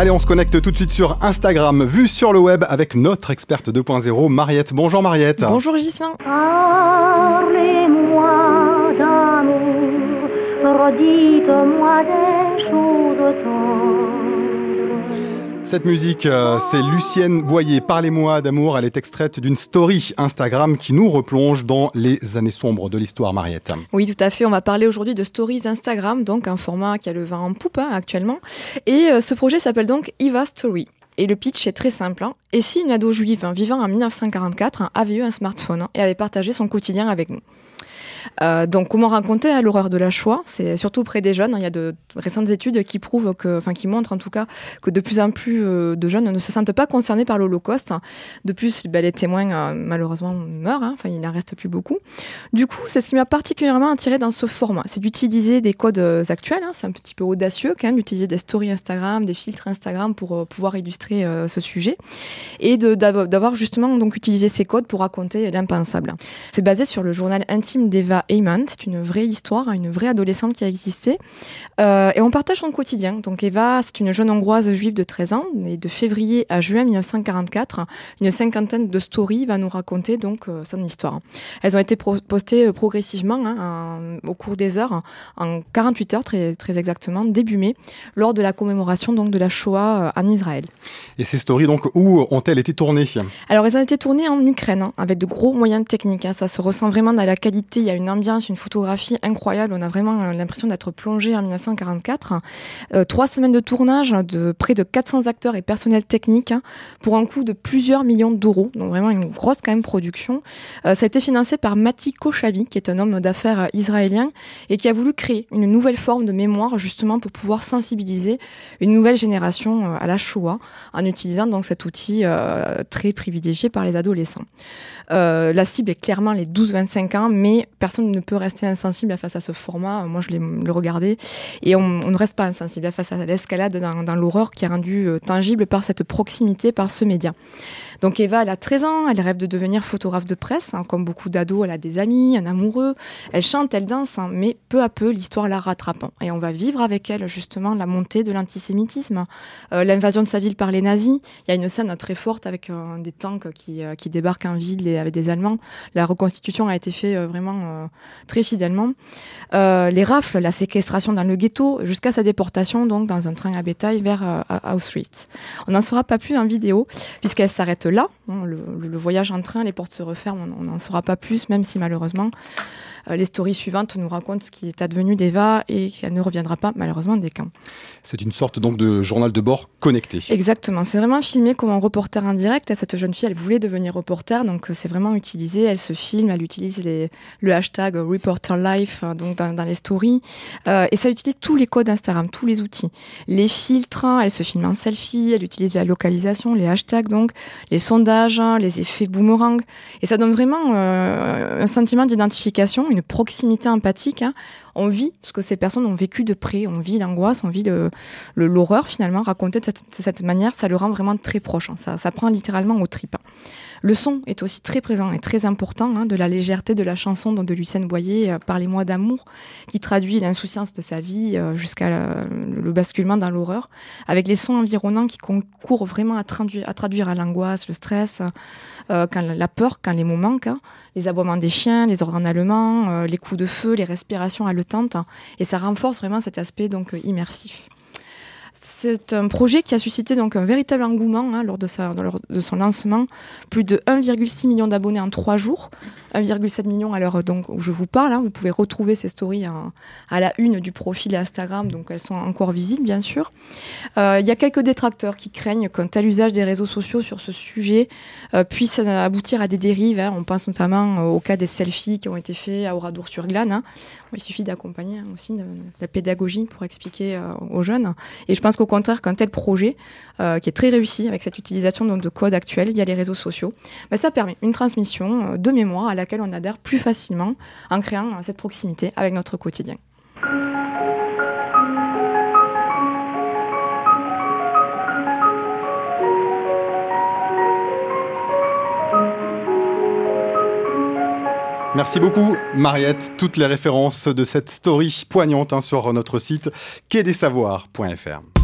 Allez, on se connecte tout de suite sur Instagram, vu sur le web avec notre experte 2.0, Mariette. Bonjour Mariette. Bonjour Gislain. Parlez-moi d'amour, redites-moi des choses. Cette musique, euh, c'est Lucienne Boyer. Parlez-moi d'amour. Elle est extraite d'une story Instagram qui nous replonge dans les années sombres de l'histoire, Mariette. Oui, tout à fait. On va parler aujourd'hui de Stories Instagram, donc un format qui a le vent en poupe hein, actuellement. Et euh, ce projet s'appelle donc Eva Story. Et le pitch est très simple. hein. Et si une ado juive hein, vivant en 1944 hein, avait eu un smartphone et avait partagé son quotidien avec nous? Euh, donc, comment raconter hein, l'horreur de la Shoah? C'est surtout auprès des jeunes. hein. Il y a de récentes études qui prouvent enfin, qui montrent en tout cas que de plus en plus euh, de jeunes ne se sentent pas concernés par l'Holocauste. De plus, ben, les témoins euh, malheureusement meurent. hein. Enfin, il n'en reste plus beaucoup. Du coup, c'est ce qui m'a particulièrement attiré dans ce format, c'est d'utiliser des codes actuels. hein. C'est un petit peu audacieux quand même d'utiliser des stories Instagram, des filtres Instagram pour pouvoir illustrer ce sujet et d'avoir justement donc utilisé ces codes pour raconter l'impensable. C'est basé sur le journal intime d'Eva Heyman. C'est une vraie histoire, hein, une vraie adolescente qui a existé. Euh, et on partage son quotidien. Donc Eva, c'est une jeune hongroise juive de 13 ans. Et de février à juin 1944, une cinquantaine de stories va nous raconter donc euh, son histoire. Elles ont été postées euh, progressivement hein, en- au cours des heures, en 48 heures très, très exactement, début mai, lors de la commémoration donc de la Shoah en Israël. Et ces stories, donc, où ont-elles été tournées? Alors, elles ont été tournées en Ukraine, hein, avec de gros moyens techniques. hein. Ça se ressent vraiment dans la qualité. Il y a une ambiance, une photographie incroyable. On a vraiment euh, l'impression d'être plongé en 1944. Euh, trois semaines de tournage de près de 400 acteurs et personnel technique hein, pour un coût de plusieurs millions d'euros. Donc, vraiment une grosse quand même production. Euh, ça a été financé par Mati Kochavi, qui est un homme d'affaires israélien et qui a voulu créer une nouvelle forme de mémoire justement pour pouvoir sensibiliser une nouvelle génération à la Shoah en utilisant donc cet outil très privilégié par les adolescents. La cible est clairement les 12-25 ans, mais personne ne peut rester insensible face à ce format. Moi, je l'ai regardé et on, ne reste pas insensible face à l'escalade dans, dans l'horreur qui est rendue euh, tangible par cette proximité, par ce média. Donc Eva, elle a 13 ans, elle rêve de devenir photographe de presse. hein, comme beaucoup d'ados, elle a des amis, un amoureux. Elle chante, elle danse, hein, mais peu à peu, l'histoire la rattrape. hein. Et on va vivre avec elle justement la montée de l'antisémitisme, euh, l'invasion de sa ville par les nazis. Il y a une scène très forte avec des tanks qui, euh, débarquent en ville avec des Allemands. La reconstitution a été faite vraiment très fidèlement. Euh, les rafles, la séquestration dans le ghetto, jusqu'à sa déportation donc dans un train à bétail vers euh, Auschwitz. On n'en saura pas plus en vidéo puisqu'elle s'arrête là. Le, voyage en train, les portes se referment, on n'en saura pas plus, même si malheureusement euh, les stories suivantes nous racontent ce qui est advenu d'Eva et qu'elle ne reviendra pas malheureusement des camps. C'est une sorte donc de journal de bord connecté. Exactement, c'est vraiment filmé comme un reporter indirect. Cette jeune fille, elle voulait devenir reporter, donc euh, c'est vraiment utilisé. Elle se filme, elle utilise les, le hashtag Reporter Life euh, donc dans, dans les stories, Euh, et ça utilise tous les codes Instagram, tous les outils, les filtres. hein, Elle se filme en selfie, elle utilise la localisation, les hashtags donc, les sondages, hein, les effets boomerang, et ça donne vraiment euh, un sentiment d'identification, une proximité empathique. hein. On vit ce que ces personnes ont vécu de près, on vit l'angoisse, on vit le, le- l'horreur finalement, racontée de cette, manière, ça le rend vraiment très proche. hein. Ça, ça prend littéralement au tripes. hein. Le son est aussi très présent et très important, hein, de la légèreté de la chanson de Lucien Boyer, euh, Parlez-moi d'amour, qui traduit l'insouciance de sa vie euh, jusqu'à le basculement dans l'horreur, avec les sons environnants qui concourent vraiment à traduire à, à l'angoisse, le stress, euh, quand la peur, quand les mots manquent, les aboiements des chiens, les ordres en allemand, les coups de feu, les respirations haletantes, hein, et ça renforce vraiment cet aspect donc euh, immersif. C'est un projet qui a suscité donc un véritable engouement hein, lors, de sa, lors de son lancement. Plus de 1,6 million d'abonnés en trois jours, 1,7 million à l'heure donc où je vous parle. hein. Vous pouvez retrouver ces stories à la une du profil Instagram, donc elles sont encore visibles bien sûr. Euh, Il y a quelques détracteurs qui craignent qu'un tel usage des réseaux sociaux sur ce sujet euh, puisse aboutir à des dérives. hein. On pense notamment euh, au cas des selfies qui ont été faits à Oradour-sur-Glane. hein. Il suffit d'accompagner aussi de, de la pédagogie pour expliquer euh, aux jeunes. Et je pense qu'au contraire, qu'un tel projet, euh, qui est très réussi avec cette utilisation donc, de code actuel via les réseaux sociaux, bah, ça permet une transmission euh, de mémoire à laquelle on adhère plus facilement en créant cette proximité avec notre quotidien. Merci beaucoup, Mariette. Toutes les références de cette story poignante hein, sur notre site quai-des-savoirs.fr.